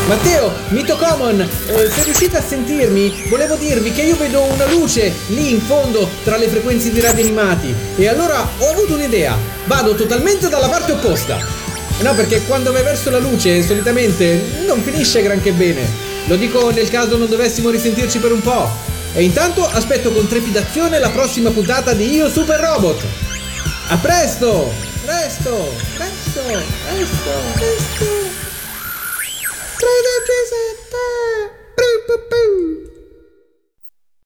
Matteo, Mitocomon, eh, se riuscite a sentirmi, volevo dirvi che io vedo una luce lì in fondo tra le frequenze di radio animati. E allora ho avuto un'idea. Vado totalmente dalla parte opposta. No, perché quando vai verso la luce solitamente non finisce granché bene. Lo dico nel caso non dovessimo risentirci per un po'. E intanto aspetto con trepidazione la prossima puntata di Io Super Robot. A presto! Presto! Presto! Presto! Presto! Presto! Presente!